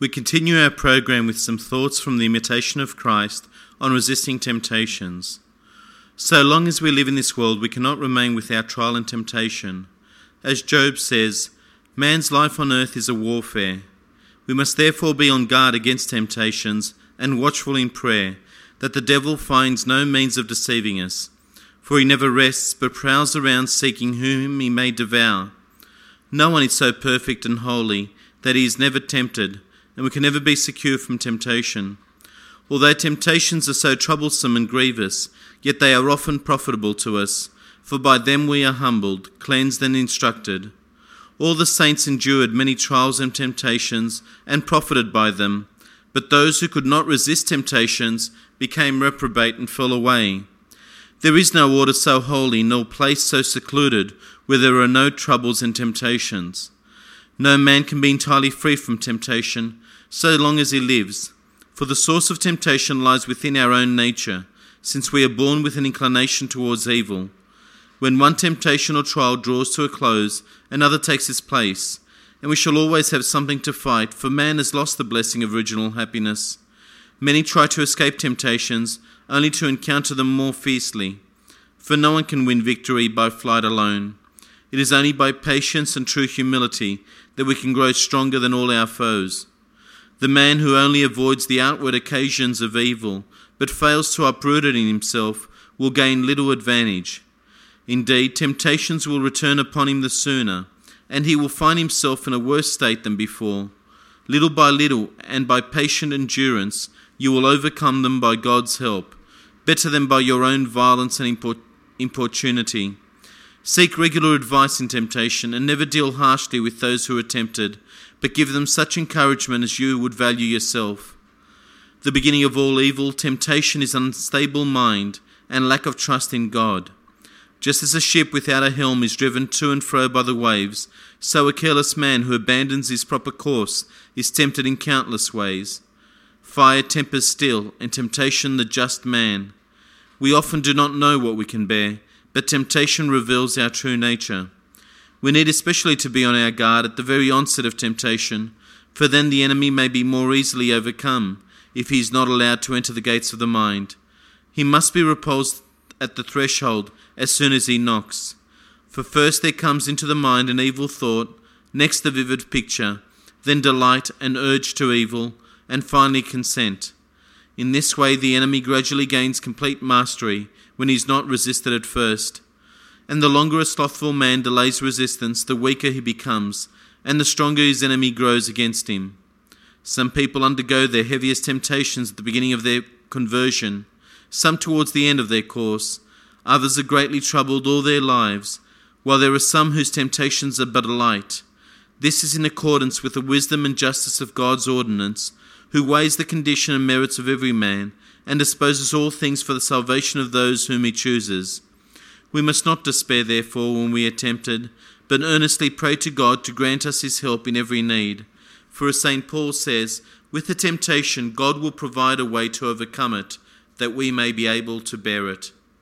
We continue our program with some thoughts from the imitation of Christ on resisting temptations. So long as we live in this world, we cannot remain without trial and temptation. As Job says, man's life on earth is a warfare. We must therefore be on guard against temptations and watchful in prayer, that the devil finds no means of deceiving us. For he never rests, but prowls around seeking whom he may devour. No one is so perfect and holy that he is never tempted, and we can never be secure from temptation. Although temptations are so troublesome and grievous, yet they are often profitable to us, for by them we are humbled, cleansed, and instructed. All the saints endured many trials and temptations, and profited by them, but those who could not resist temptations became reprobate and fell away. There is no order so holy, nor place so secluded, where there are no troubles and temptations. No man can be entirely free from temptation, so long as he lives. For the source of temptation lies within our own nature, since we are born with an inclination towards evil. When one temptation or trial draws to a close, another takes its place, and we shall always have something to fight, for man has lost the blessing of original happiness. Many try to escape temptations, only to encounter them more fiercely. For no one can win victory by flight alone. It is only by patience and true humility that we can grow stronger than all our foes. The man who only avoids the outward occasions of evil, but fails to uproot it in himself, will gain little advantage. Indeed, temptations will return upon him the sooner, and he will find himself in a worse state than before. Little by little, and by patient endurance, you will overcome them by God's help, better than by your own violence and importunity. Seek regular advice in temptation, and never deal harshly with those who are tempted but give them such encouragement as you would value yourself. The beginning of all evil, temptation, is unstable mind and lack of trust in God. Just as a ship without a helm is driven to and fro by the waves, so a careless man who abandons his proper course is tempted in countless ways. Fire tempers still, and temptation the just man. We often do not know what we can bear, but temptation reveals our true nature. We need especially to be on our guard at the very onset of temptation, for then the enemy may be more easily overcome if he is not allowed to enter the gates of the mind. He must be repulsed at the threshold as soon as he knocks. For first there comes into the mind an evil thought, next the vivid picture, then delight and urge to evil, and finally consent. In this way, the enemy gradually gains complete mastery when he is not resisted at first. And the longer a slothful man delays resistance, the weaker he becomes, and the stronger his enemy grows against him. Some people undergo their heaviest temptations at the beginning of their conversion, some towards the end of their course. Others are greatly troubled all their lives, while there are some whose temptations are but a light. This is in accordance with the wisdom and justice of God's ordinance, who weighs the condition and merits of every man, and disposes all things for the salvation of those whom he chooses. We must not despair, therefore, when we are tempted, but earnestly pray to God to grant us his help in every need. For as St. Paul says, with the temptation, God will provide a way to overcome it, that we may be able to bear it.